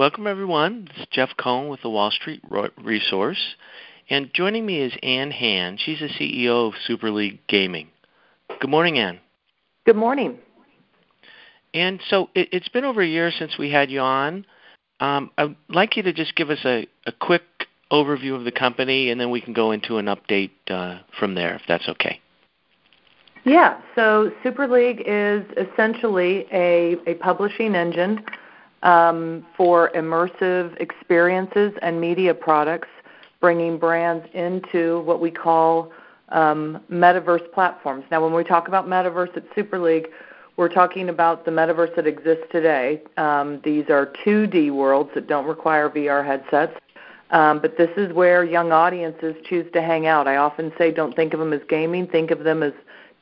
Welcome, everyone. This is Jeff Cohen with the Wall Street Resource. And joining me is Ann Hand. She's the CEO of Super League Gaming. Good morning, Ann. Good morning. And so it, has been over a year since we had you on. Um, I'd like you to just give us a, a, quick overview of the company, and then we can go into an update uh, from there, if that's okay. Yeah. So Super League is essentially a, a publishing engine um, for immersive experiences and media products, bringing brands into what we call um, metaverse platforms. Now, when we talk about metaverse at Super League, we're talking about the metaverse that exists today. Um, these are 2D worlds that don't require VR headsets. Um, but this is where young audiences choose to hang out. I often say don't think of them as gaming, think of them as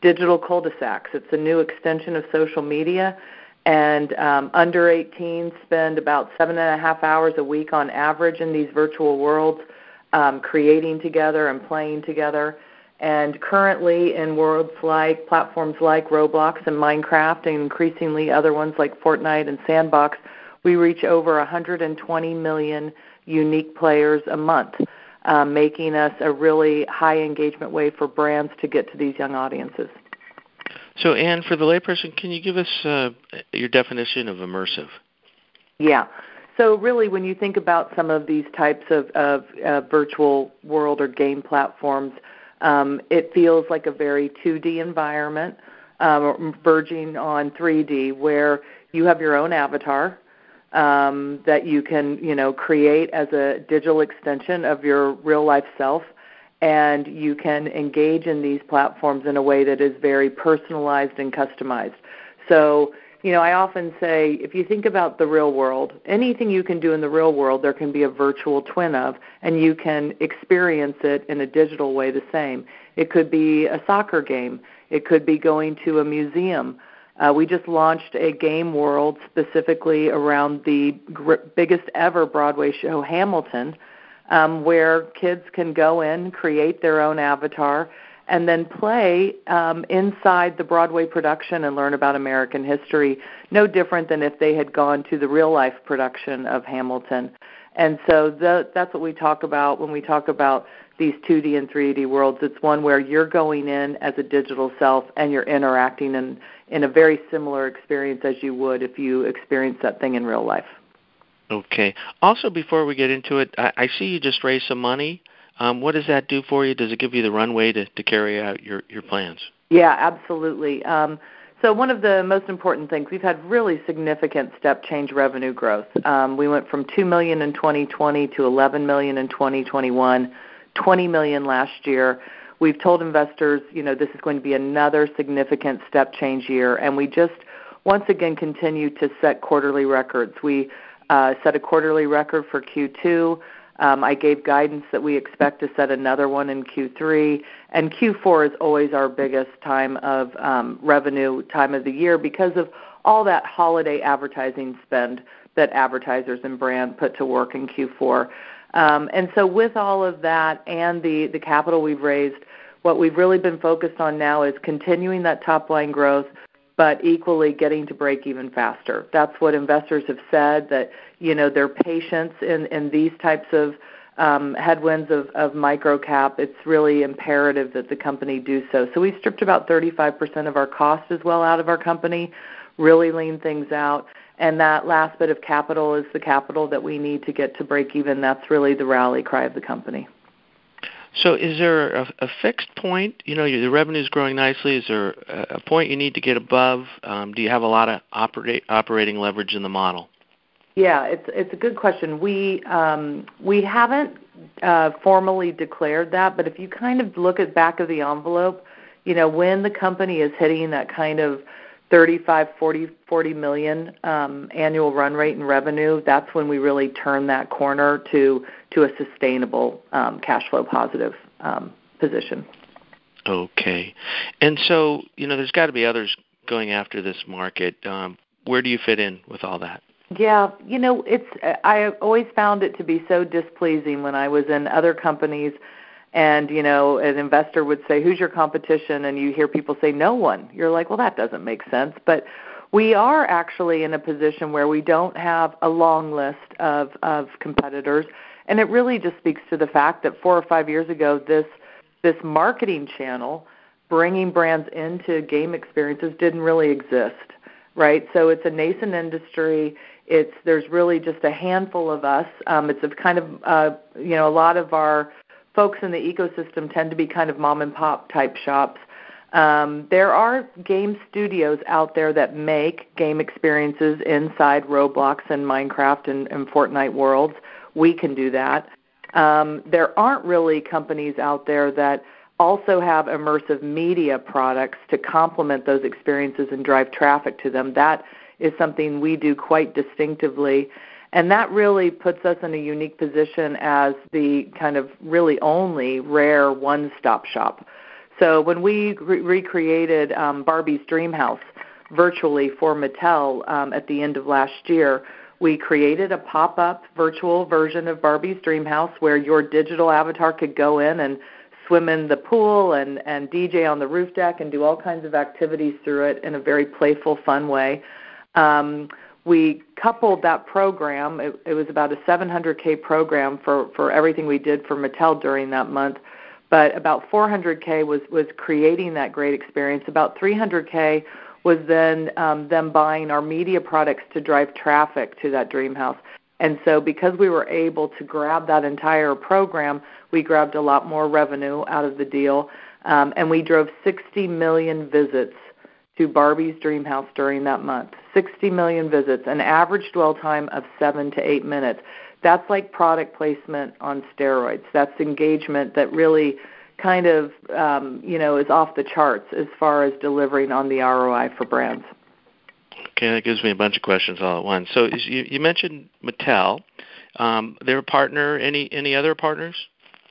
digital cul-de-sacs. It's a new extension of social media and um, under 18 spend about seven and a half hours a week on average in these virtual worlds, um, creating together and playing together. And currently, in worlds like platforms like Roblox and Minecraft, and increasingly other ones like Fortnite and Sandbox, we reach over 120 million unique players a month, um, making us a really high engagement way for brands to get to these young audiences. So, Ann, for the layperson, can you give us uh, your definition of immersive? Yeah. So, really, when you think about some of these types of, of uh, virtual world or game platforms, um, it feels like a very 2D environment, um, verging on 3D, where you have your own avatar um, that you can, you know, create as a digital extension of your real life self and you can engage in these platforms in a way that is very personalized and customized. So, you know, I often say if you think about the real world, anything you can do in the real world, there can be a virtual twin of, and you can experience it in a digital way the same. It could be a soccer game, it could be going to a museum. Uh, we just launched a game world specifically around the gr- biggest ever Broadway show, Hamilton um, where kids can go in, create their own avatar, and then play um, inside the Broadway production and learn about American history, no different than if they had gone to the real life production of Hamilton. And so the, that's what we talk about when we talk about these 2D and 3D worlds. It's one where you're going in as a digital self and you're interacting in, in a very similar experience as you would if you experienced that thing in real life. Okay. Also, before we get into it, I, I see you just raised some money. Um, what does that do for you? Does it give you the runway to, to carry out your, your plans? Yeah, absolutely. Um, so one of the most important things we've had really significant step change revenue growth. Um, we went from two million in 2020 to 11 million in 2021, 20 million last year. We've told investors, you know, this is going to be another significant step change year, and we just once again continue to set quarterly records. We uh, set a quarterly record for Q2. Um, I gave guidance that we expect to set another one in Q3, and Q4 is always our biggest time of um, revenue time of the year because of all that holiday advertising spend that advertisers and brand put to work in Q4. Um, and so, with all of that and the the capital we've raised, what we've really been focused on now is continuing that top line growth, but equally getting to break even faster. That's what investors have said that you know their patience in in these types of um, headwinds of, of microcap, it's really imperative that the company do so. So we stripped about 35% of our cost as well out of our company, really lean things out. And that last bit of capital is the capital that we need to get to break even. That's really the rally cry of the company. So, is there a, a fixed point? You know, the revenue is growing nicely. Is there a point you need to get above? Um, do you have a lot of operate, operating leverage in the model? Yeah, it's it's a good question. We um, we haven't uh, formally declared that, but if you kind of look at back of the envelope, you know, when the company is hitting that kind of 35, 40, 40 million um, annual run rate in revenue, that's when we really turn that corner to to a sustainable um, cash flow positive um, position. Okay, and so you know, there's got to be others going after this market. Um, where do you fit in with all that? Yeah, you know, it's I always found it to be so displeasing when I was in other companies and you know an investor would say who's your competition and you hear people say no one you're like well that doesn't make sense but we are actually in a position where we don't have a long list of, of competitors, and it really just speaks to the fact that four or five years ago, this this marketing channel, bringing brands into game experiences, didn't really exist, right? So it's a nascent industry. It's there's really just a handful of us. Um, it's a kind of uh, you know a lot of our folks in the ecosystem tend to be kind of mom and pop type shops. Um, there are game studios out there that make game experiences inside Roblox and Minecraft and, and Fortnite worlds. We can do that. Um, there aren't really companies out there that also have immersive media products to complement those experiences and drive traffic to them. That is something we do quite distinctively. And that really puts us in a unique position as the kind of really only rare one stop shop. So when we re- recreated um, Barbie's Dreamhouse virtually for Mattel um, at the end of last year, we created a pop up virtual version of Barbie's Dream House where your digital avatar could go in and swim in the pool and, and DJ on the roof deck and do all kinds of activities through it in a very playful, fun way. Um, we coupled that program. It, it was about a 700k program for for everything we did for Mattel during that month, but about 400k was was creating that great experience. About 300k was then um, them buying our media products to drive traffic to that dream house. And so, because we were able to grab that entire program, we grabbed a lot more revenue out of the deal, um, and we drove 60 million visits to Barbie's Dreamhouse during that month. 60 million visits, an average dwell time of seven to eight minutes. That's like product placement on steroids. That's engagement that really kind of um, you know is off the charts as far as delivering on the ROI for brands. Okay, that gives me a bunch of questions all at once. So you, you mentioned Mattel. Um, they're a partner. Any any other partners?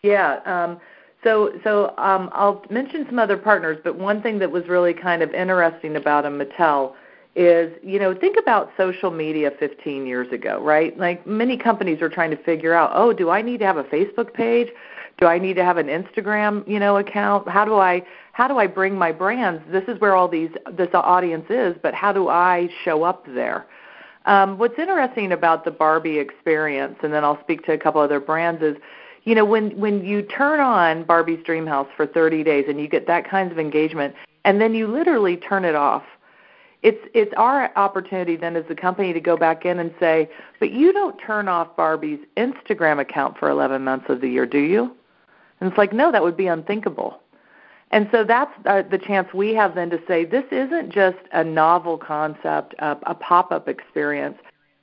Yeah. Um, so, so um, I'll mention some other partners, but one thing that was really kind of interesting about a Mattel is, you know, think about social media 15 years ago, right? Like many companies are trying to figure out, oh, do I need to have a Facebook page? Do I need to have an Instagram, you know, account? How do I how do I bring my brands? This is where all these this audience is, but how do I show up there? Um, what's interesting about the Barbie experience, and then I'll speak to a couple other brands, is you know when when you turn on Barbie's Dream House for 30 days and you get that kind of engagement, and then you literally turn it off. It's it's our opportunity then as a company to go back in and say, but you don't turn off Barbie's Instagram account for 11 months of the year, do you? And it's like, no, that would be unthinkable. And so that's uh, the chance we have then to say this isn't just a novel concept, a pop up experience.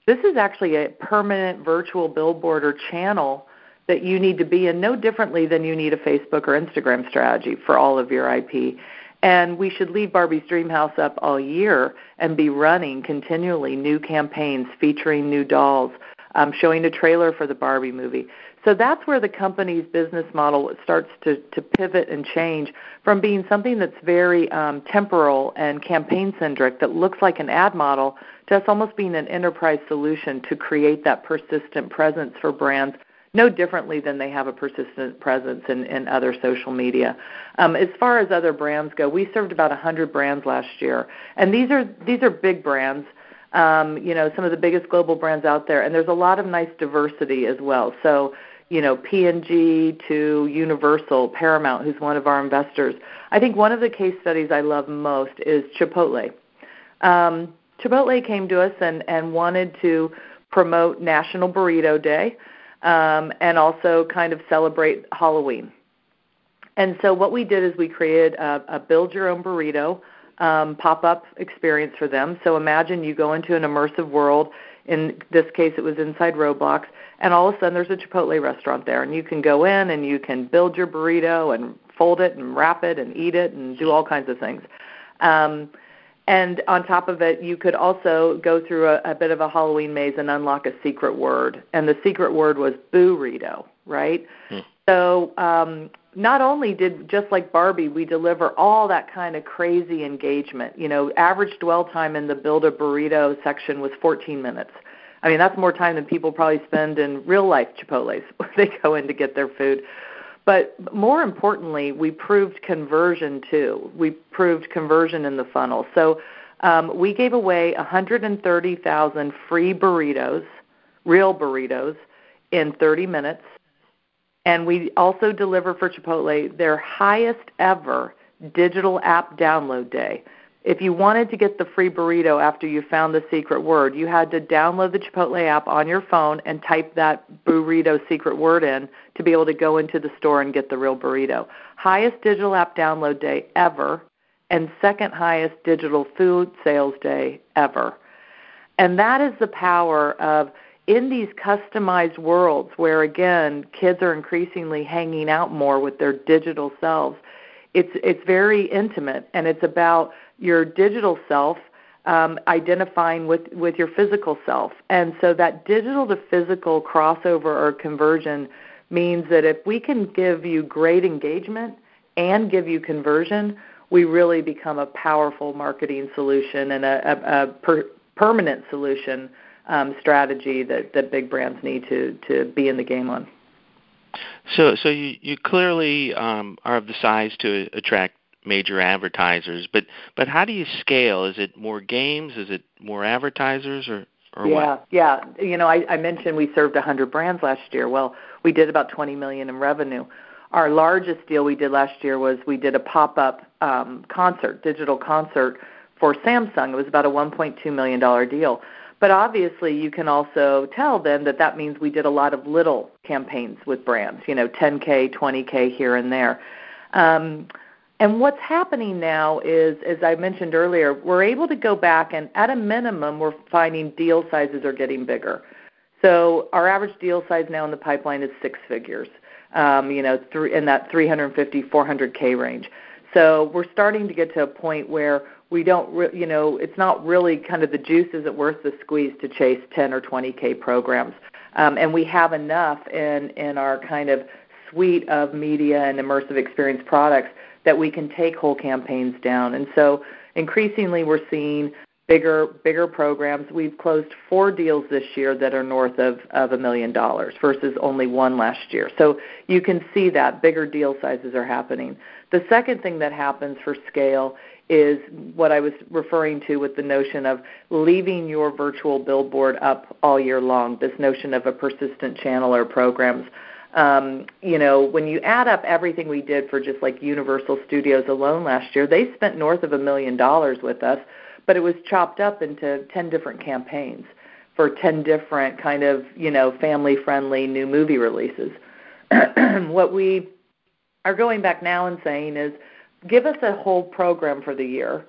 This is actually a permanent virtual billboard or channel that you need to be in no differently than you need a Facebook or Instagram strategy for all of your IP. And we should leave Barbie's Dream House up all year and be running continually new campaigns featuring new dolls, um, showing a trailer for the Barbie movie. So that's where the company's business model starts to, to pivot and change from being something that's very um, temporal and campaign centric that looks like an ad model to us almost being an enterprise solution to create that persistent presence for brands no differently than they have a persistent presence in, in other social media. Um, as far as other brands go, we served about 100 brands last year, and these are these are big brands. Um, you know, some of the biggest global brands out there, and there's a lot of nice diversity as well. So you know, P&G to Universal, Paramount, who's one of our investors. I think one of the case studies I love most is Chipotle. Um, Chipotle came to us and, and wanted to promote National Burrito Day um, and also kind of celebrate Halloween. And so what we did is we created a, a build your own burrito um, pop up experience for them. So imagine you go into an immersive world. In this case, it was inside Roblox and all of a sudden there's a Chipotle restaurant there, and you can go in and you can build your burrito and fold it and wrap it and eat it and do all kinds of things. Um, and on top of it, you could also go through a, a bit of a Halloween maze and unlock a secret word. And the secret word was burrito, right? Hmm. So um, not only did just like Barbie, we deliver all that kind of crazy engagement. You know, average dwell time in the build a burrito section was 14 minutes. I mean, that's more time than people probably spend in real life Chipotle's where they go in to get their food. But more importantly, we proved conversion too. We proved conversion in the funnel. So um, we gave away 130,000 free burritos, real burritos, in 30 minutes. And we also deliver for Chipotle their highest ever digital app download day. If you wanted to get the free burrito after you found the secret word, you had to download the Chipotle app on your phone and type that burrito secret word in to be able to go into the store and get the real burrito. Highest digital app download day ever, and second highest digital food sales day ever. And that is the power of in these customized worlds where again kids are increasingly hanging out more with their digital selves it's it's very intimate and it's about your digital self um, identifying with with your physical self and so that digital to physical crossover or conversion means that if we can give you great engagement and give you conversion we really become a powerful marketing solution and a, a, a per, permanent solution um, strategy that, that big brands need to, to be in the game on. So, so you, you clearly um, are of the size to attract major advertisers, but but how do you scale? Is it more games? Is it more advertisers, or or yeah, what? Yeah, You know, I, I mentioned we served 100 brands last year. Well, we did about 20 million in revenue. Our largest deal we did last year was we did a pop-up um, concert, digital concert for Samsung. It was about a 1.2 million dollar deal. But obviously, you can also tell them that that means we did a lot of little campaigns with brands, you know, 10K, 20K here and there. Um, and what's happening now is, as I mentioned earlier, we're able to go back and at a minimum, we're finding deal sizes are getting bigger. So our average deal size now in the pipeline is six figures, um, you know, th- in that 350, 400K range. So we're starting to get to a point where we don't, re- you know, it's not really kind of the juice isn't worth the squeeze to chase 10 or 20k programs, um, and we have enough in in our kind of suite of media and immersive experience products that we can take whole campaigns down. And so increasingly, we're seeing bigger bigger programs. We've closed four deals this year that are north of of a million dollars versus only one last year. So you can see that bigger deal sizes are happening. The second thing that happens for scale is what I was referring to with the notion of leaving your virtual billboard up all year long, this notion of a persistent channel or programs. Um, you know, when you add up everything we did for just like Universal Studios alone last year, they spent north of a million dollars with us, but it was chopped up into 10 different campaigns for 10 different kind of, you know, family friendly new movie releases. what we are going back now and saying is, give us a whole program for the year.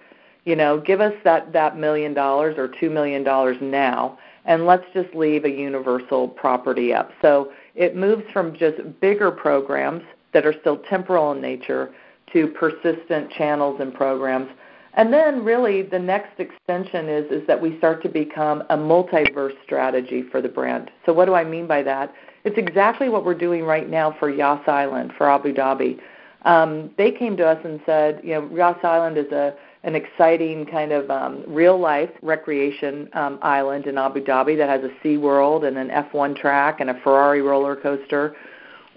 You know, give us that that million dollars or two million dollars now, and let's just leave a universal property up. So it moves from just bigger programs that are still temporal in nature to persistent channels and programs. And then really the next extension is is that we start to become a multiverse strategy for the brand. So what do I mean by that? It's exactly what we're doing right now for Yas Island for Abu Dhabi um, they came to us and said, you know, Yas Island is a an exciting kind of um, real life recreation um, island in Abu Dhabi that has a Sea World and an F1 track and a Ferrari roller coaster.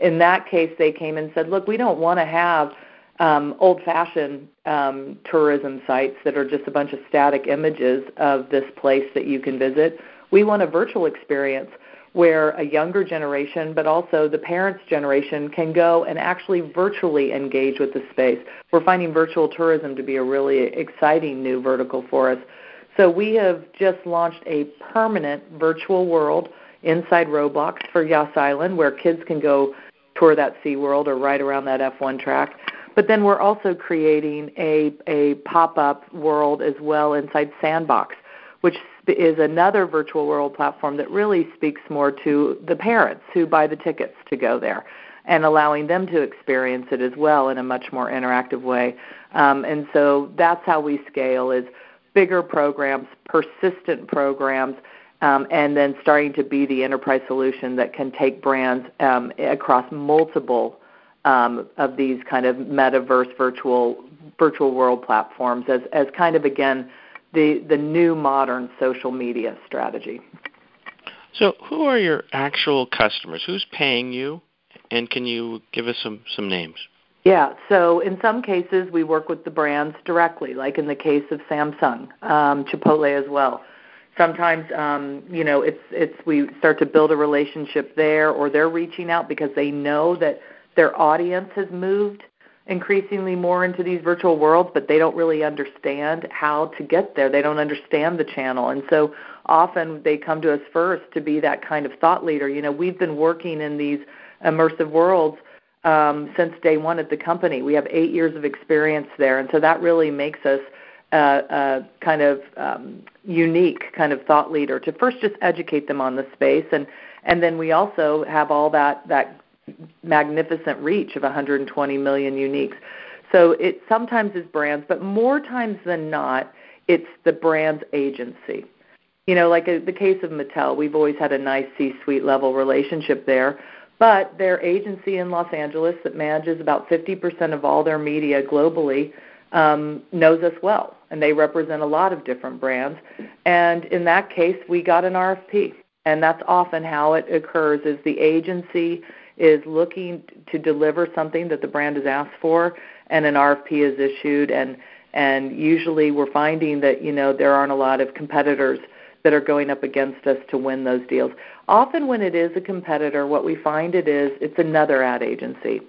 In that case, they came and said, look, we don't want to have um, old-fashioned um, tourism sites that are just a bunch of static images of this place that you can visit. We want a virtual experience where a younger generation, but also the parents' generation, can go and actually virtually engage with the space. We're finding virtual tourism to be a really exciting new vertical for us. So we have just launched a permanent virtual world inside Roblox for Yas Island where kids can go tour that Sea World or ride around that F1 track. But then we're also creating a, a pop-up world as well inside Sandbox, which is another virtual world platform that really speaks more to the parents who buy the tickets to go there and allowing them to experience it as well in a much more interactive way. Um, and so that's how we scale is bigger programs, persistent programs, um, and then starting to be the enterprise solution that can take brands um, across multiple um, of these kind of metaverse virtual virtual world platforms as, as kind of again the the new modern social media strategy. So, who are your actual customers? Who's paying you? And can you give us some some names? Yeah, so in some cases we work with the brands directly, like in the case of Samsung, um, Chipotle as well. Sometimes, um, you know, it's it's we start to build a relationship there, or they're reaching out because they know that their audience has moved increasingly more into these virtual worlds, but they don't really understand how to get there. They don't understand the channel, and so often they come to us first to be that kind of thought leader. You know, we've been working in these immersive worlds um, since day one at the company. We have eight years of experience there, and so that really makes us a, a kind of um, unique kind of thought leader to first just educate them on the space, and and then we also have all that that magnificent reach of 120 million uniques. So it sometimes is brands, but more times than not, it's the brand's agency. You know, like a, the case of Mattel, we've always had a nice C-suite level relationship there but their agency in Los Angeles that manages about 50% of all their media globally um, knows us well, and they represent a lot of different brands. And in that case, we got an RFP, and that's often how it occurs: is the agency is looking to deliver something that the brand has asked for, and an RFP is issued, and and usually we're finding that you know there aren't a lot of competitors that are going up against us to win those deals. Often when it is a competitor, what we find it is it's another ad agency.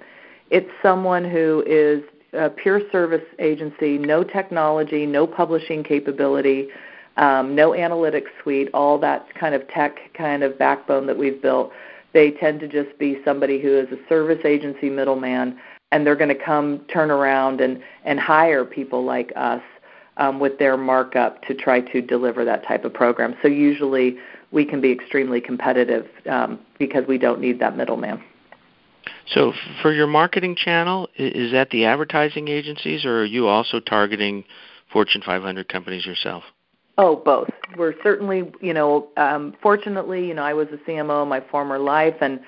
It's someone who is a pure service agency, no technology, no publishing capability, um, no analytics suite, all that kind of tech kind of backbone that we've built. They tend to just be somebody who is a service agency middleman, and they're going to come turn around and, and hire people like us um, with their markup to try to deliver that type of program. So usually we can be extremely competitive um, because we don't need that middleman. So for your marketing channel, is that the advertising agencies, or are you also targeting Fortune 500 companies yourself? Oh, both. We're certainly, you know, um, fortunately, you know, I was a CMO in my former life, and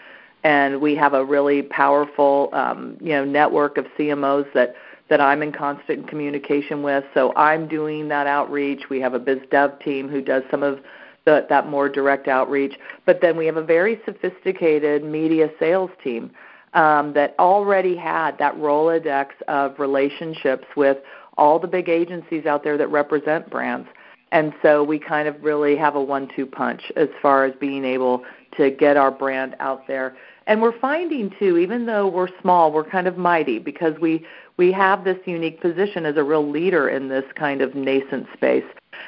and we have a really powerful, um, you know, network of CMOs that that I'm in constant communication with. So I'm doing that outreach. We have a biz dev team who does some of the, that more direct outreach. But then we have a very sophisticated media sales team um, that already had that Rolodex of relationships with all the big agencies out there that represent brands. And so we kind of really have a one two punch as far as being able to get our brand out there. And we're finding too, even though we're small, we're kind of mighty because we we have this unique position as a real leader in this kind of nascent space.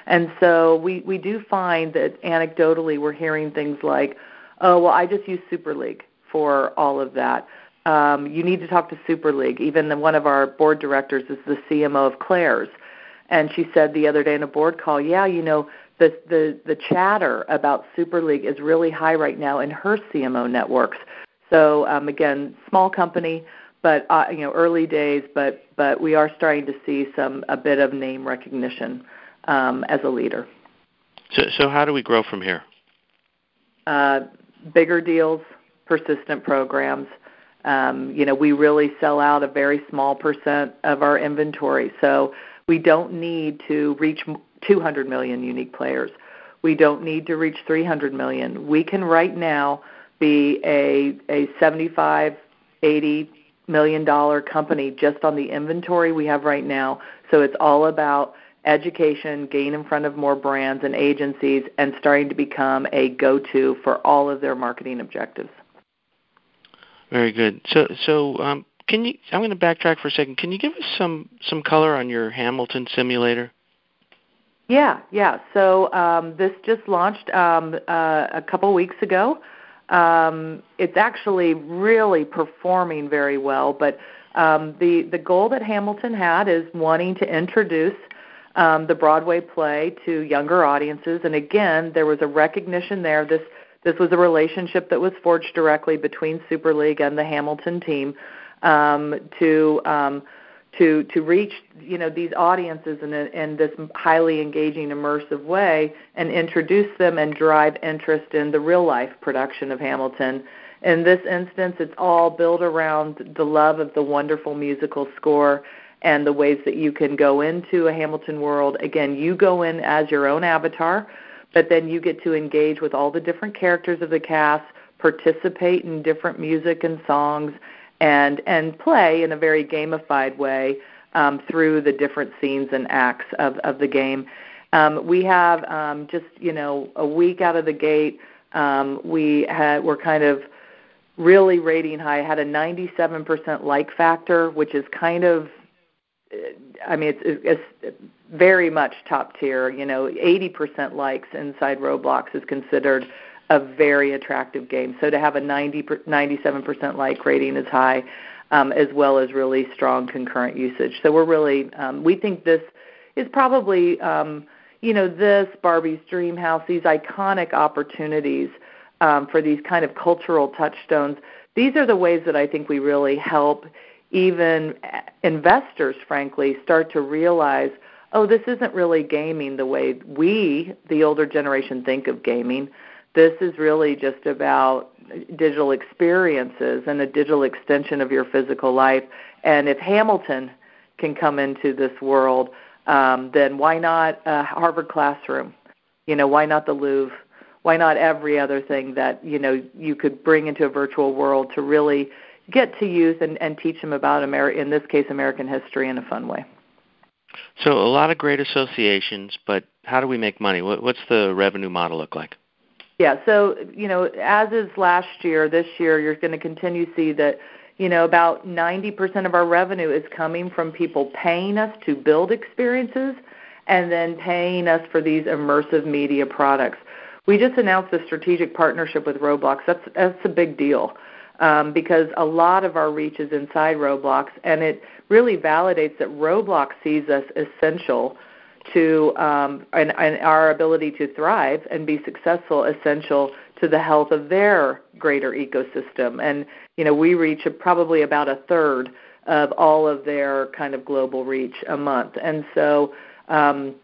And so we, we do find that anecdotally we're hearing things like, oh, well, I just use Super League for all of that. Um, you need to talk to Super League. Even one of our board directors is the CMO of Claire's. And she said the other day in a board call, yeah, you know, the, the, the chatter about Super League is really high right now in her CMO networks. So um, again, small company, but uh, you know early days, but but we are starting to see some a bit of name recognition um, as a leader. So so how do we grow from here? Uh, bigger deals, persistent programs. Um, you know, we really sell out a very small percent of our inventory, so we don't need to reach 200 million unique players. We don't need to reach 300 million. We can right now be a a 75, 80 million dollar company just on the inventory we have right now. So it's all about education, gain in front of more brands and agencies, and starting to become a go to for all of their marketing objectives. Very good. So, so um, can you? I'm going to backtrack for a second. Can you give us some some color on your Hamilton simulator? Yeah, yeah. So um, this just launched um, uh, a couple weeks ago um, it's actually really performing very well. But um, the the goal that Hamilton had is wanting to introduce um, the Broadway play to younger audiences. And again, there was a recognition there. This this was a relationship that was forged directly between Super League and the Hamilton team um, to um, to to reach you know these audiences in, a, in this highly engaging immersive way and introduce them and drive interest in the real life production of Hamilton. In this instance, it's all built around the love of the wonderful musical score and the ways that you can go into a Hamilton world. Again, you go in as your own avatar, but then you get to engage with all the different characters of the cast, participate in different music and songs and and play in a very gamified way um, through the different scenes and acts of, of the game. Um, we have um, just you know a week out of the gate. Um, we had we're kind of really rating high. Had a 97% like factor, which is kind of I mean, it's, it's very much top tier. You know, 80% likes inside Roblox is considered a very attractive game. So to have a 90 97% like rating is high, um, as well as really strong concurrent usage. So we're really um, we think this is probably um, you know this Barbie's Dream House, these iconic opportunities um, for these kind of cultural touchstones. These are the ways that I think we really help even investors, frankly, start to realize, oh, this isn't really gaming the way we, the older generation, think of gaming. This is really just about digital experiences and a digital extension of your physical life. And if Hamilton can come into this world, um, then why not a Harvard classroom? You know, why not the Louvre? Why not every other thing that you know you could bring into a virtual world to really get to youth and, and teach them about Ameri- in this case American history in a fun way. So a lot of great associations, but how do we make money? What, what's the revenue model look like? Yeah, so you know, as is last year, this year you're going to continue to see that you know about 90% of our revenue is coming from people paying us to build experiences and then paying us for these immersive media products. We just announced a strategic partnership with Roblox. That's that's a big deal um, because a lot of our reach is inside Roblox, and it really validates that Roblox sees us essential to um, and, and our ability to thrive and be successful essential to the health of their greater ecosystem. And you know, we reach probably about a third of all of their kind of global reach a month, and so. Um,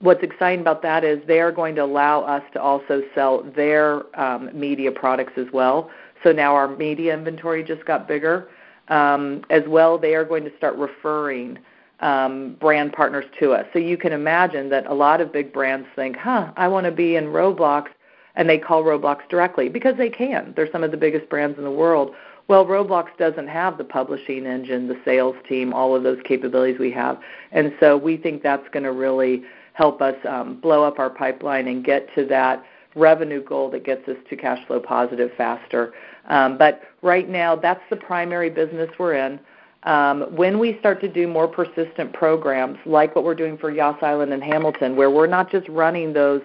what's exciting about that is they are going to allow us to also sell their um, media products as well. So now our media inventory just got bigger. Um, as well, they are going to start referring um, brand partners to us. So you can imagine that a lot of big brands think, huh, I want to be in Roblox, and they call Roblox directly because they can. They're some of the biggest brands in the world. Well, Roblox doesn't have the publishing engine, the sales team, all of those capabilities we have. And so we think that's going to really help us um, blow up our pipeline and get to that revenue goal that gets us to cash flow positive faster. Um, but right now, that's the primary business we're in. Um, when we start to do more persistent programs, like what we're doing for Yas Island and Hamilton, where we're not just running those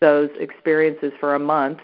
those experiences for a month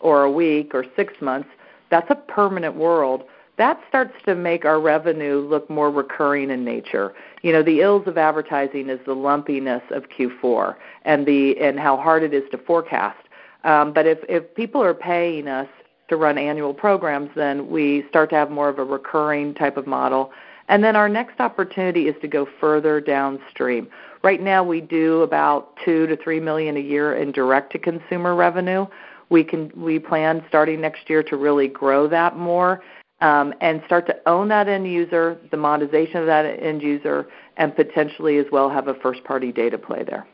or a week or six months, that's a permanent world. That starts to make our revenue look more recurring in nature. You know, the ills of advertising is the lumpiness of Q4 and the and how hard it is to forecast. Um, but if, if people are paying us to run annual programs, then we start to have more of a recurring type of model. And then our next opportunity is to go further downstream. Right now, we do about two to three million a year in direct-to-consumer revenue. We can we plan starting next year to really grow that more um, and start to own that end user, the monetization of that end user, and potentially as well have a first-party data play there.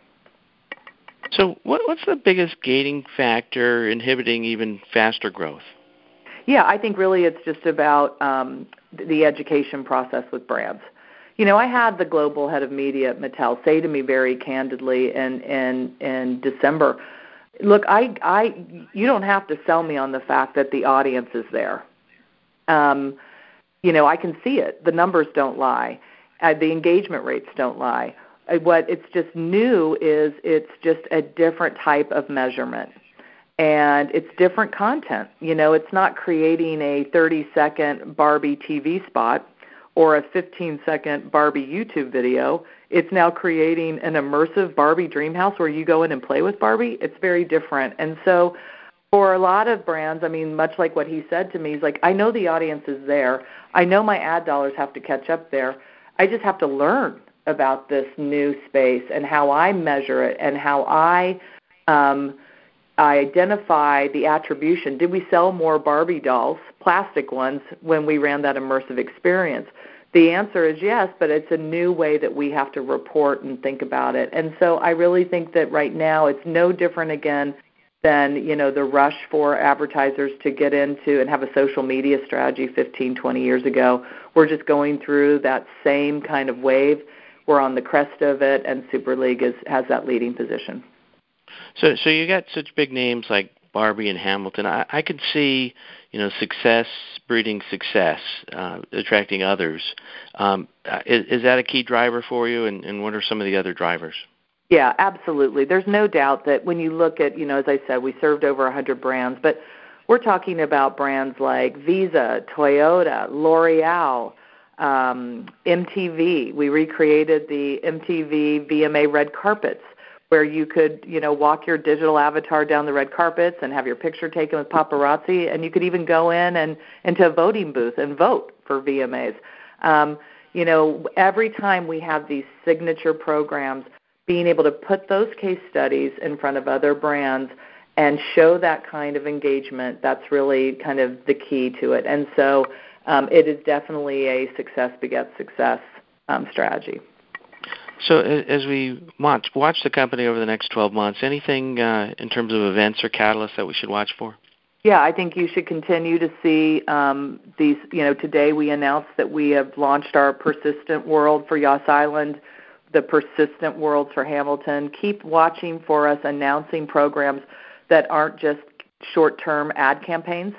So, what, what's the biggest gating factor inhibiting even faster growth? Yeah, I think really it's just about um, the education process with brands. You know, I had the global head of media at Mattel say to me very candidly in in in December, "Look, I I you don't have to sell me on the fact that the audience is there. Um, you know, I can see it. The numbers don't lie. Uh, the engagement rates don't lie what it's just new is it's just a different type of measurement and it's different content. You know it's not creating a 30 second barbie tv spot or a 15 second barbie youtube video. It's now creating an immersive barbie dream house where you go in and play with barbie. It's very different. And so for a lot of brands i mean much like what he said to me he's like i know the audience is there. I know my ad dollars have to catch up there. I just have to learn about this new space and how I measure it and how I um, I identify the attribution. Did we sell more Barbie dolls, plastic ones, when we ran that immersive experience? The answer is yes, but it's a new way that we have to report and think about it. And so I really think that right now it's no different again than you know the rush for advertisers to get into and have a social media strategy 15 20 years ago we're just going through that same kind of wave we're on the crest of it and super league is has that leading position so so you got such big names like barbie and hamilton. I i could see you know success breeding success uh, attracting others. Um, uh, is, is that a key driver for you? And, and what are some of the other drivers? Yeah, absolutely. There's no doubt that when you look at, you know, as I said, we served over 100 brands, but we're talking about brands like Visa, Toyota, L'Oreal, um, MTV. We recreated the MTV VMA red carpets where you could, you know, walk your digital avatar down the red carpets and have your picture taken with paparazzi, and you could even go in and into a voting booth and vote for VMAs. Um, you know, every time we have these signature programs being able to put those case studies in front of other brands and show that kind of engagement, that's really kind of the key to it. And so um, it is definitely a success begets success um, strategy. So as we watch watch the company over the next 12 months, anything uh, in terms of events or catalysts that we should watch for? Yeah, I think you should continue to see um, these. You know, today we announced that we have launched our persistent world for Yas Island the persistent worlds for Hamilton. Keep watching for us announcing programs that aren't just short-term ad campaigns,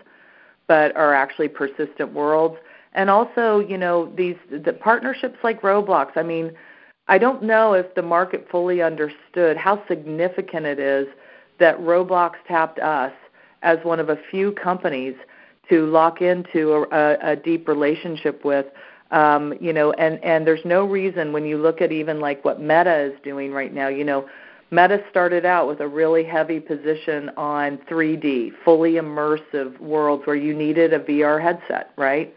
but are actually persistent worlds. And also, you know, these the partnerships like Roblox. I mean, I don't know if the market fully understood how significant it is that Roblox tapped us as one of a few companies to lock into a, a deep relationship with um, you know, and and there's no reason when you look at even like what Meta is doing right now. You know, Meta started out with a really heavy position on 3D, fully immersive worlds where you needed a VR headset, right?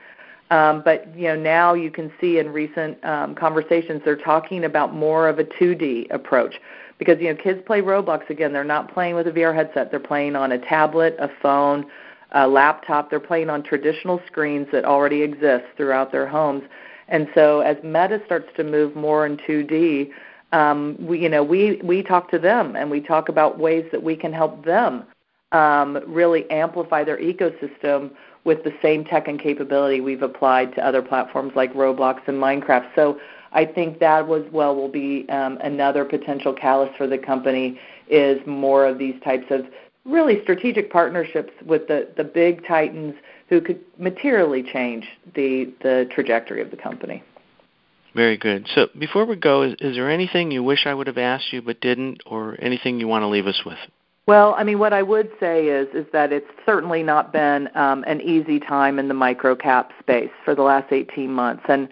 Um, but you know now you can see in recent um, conversations they're talking about more of a 2D approach because you know kids play Roblox again. They're not playing with a VR headset. They're playing on a tablet, a phone, a laptop. They're playing on traditional screens that already exist throughout their homes. And so as Meta starts to move more in 2D, um, we, you know, we, we talk to them and we talk about ways that we can help them um, really amplify their ecosystem with the same tech and capability we've applied to other platforms like Roblox and Minecraft. So I think that was well will be um, another potential catalyst for the company is more of these types of really strategic partnerships with the, the big titans who could materially change the, the trajectory of the company. Very good. So before we go, is, is there anything you wish I would have asked you but didn't, or anything you want to leave us with? Well, I mean, what I would say is is that it's certainly not been um, an easy time in the microcap space for the last 18 months, and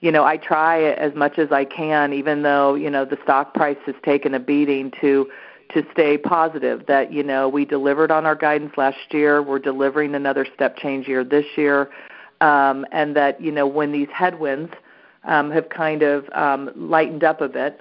you know, I try as much as I can, even though you know the stock price has taken a beating, to to stay positive that you know we delivered on our guidance last year. We're delivering another step change year this year. Um, and that you know when these headwinds um, have kind of um, lightened up a bit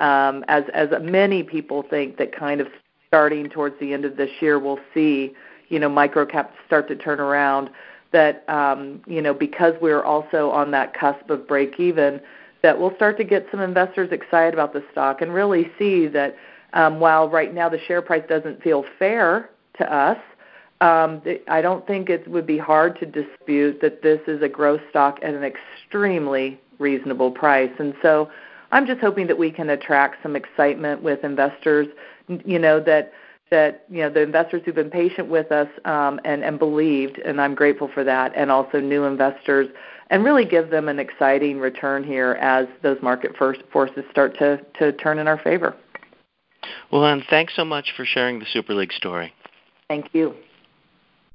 um, as as many people think that kind of starting towards the end of this year we'll see you know microcap start to turn around that um, you know because we're also on that cusp of break even that we'll start to get some investors excited about the stock and really see that um, while right now the share price doesn't feel fair to us, um, I don't think it would be hard to dispute that this is a growth stock at an extremely reasonable price. And so I'm just hoping that we can attract some excitement with investors, you know, that that you know the investors who've been patient with us um, and, and believed, and I'm grateful for that, and also new investors, and really give them an exciting return here as those market forces start to, to turn in our favor. Well, Ann, thanks so much for sharing the Super League story. Thank you.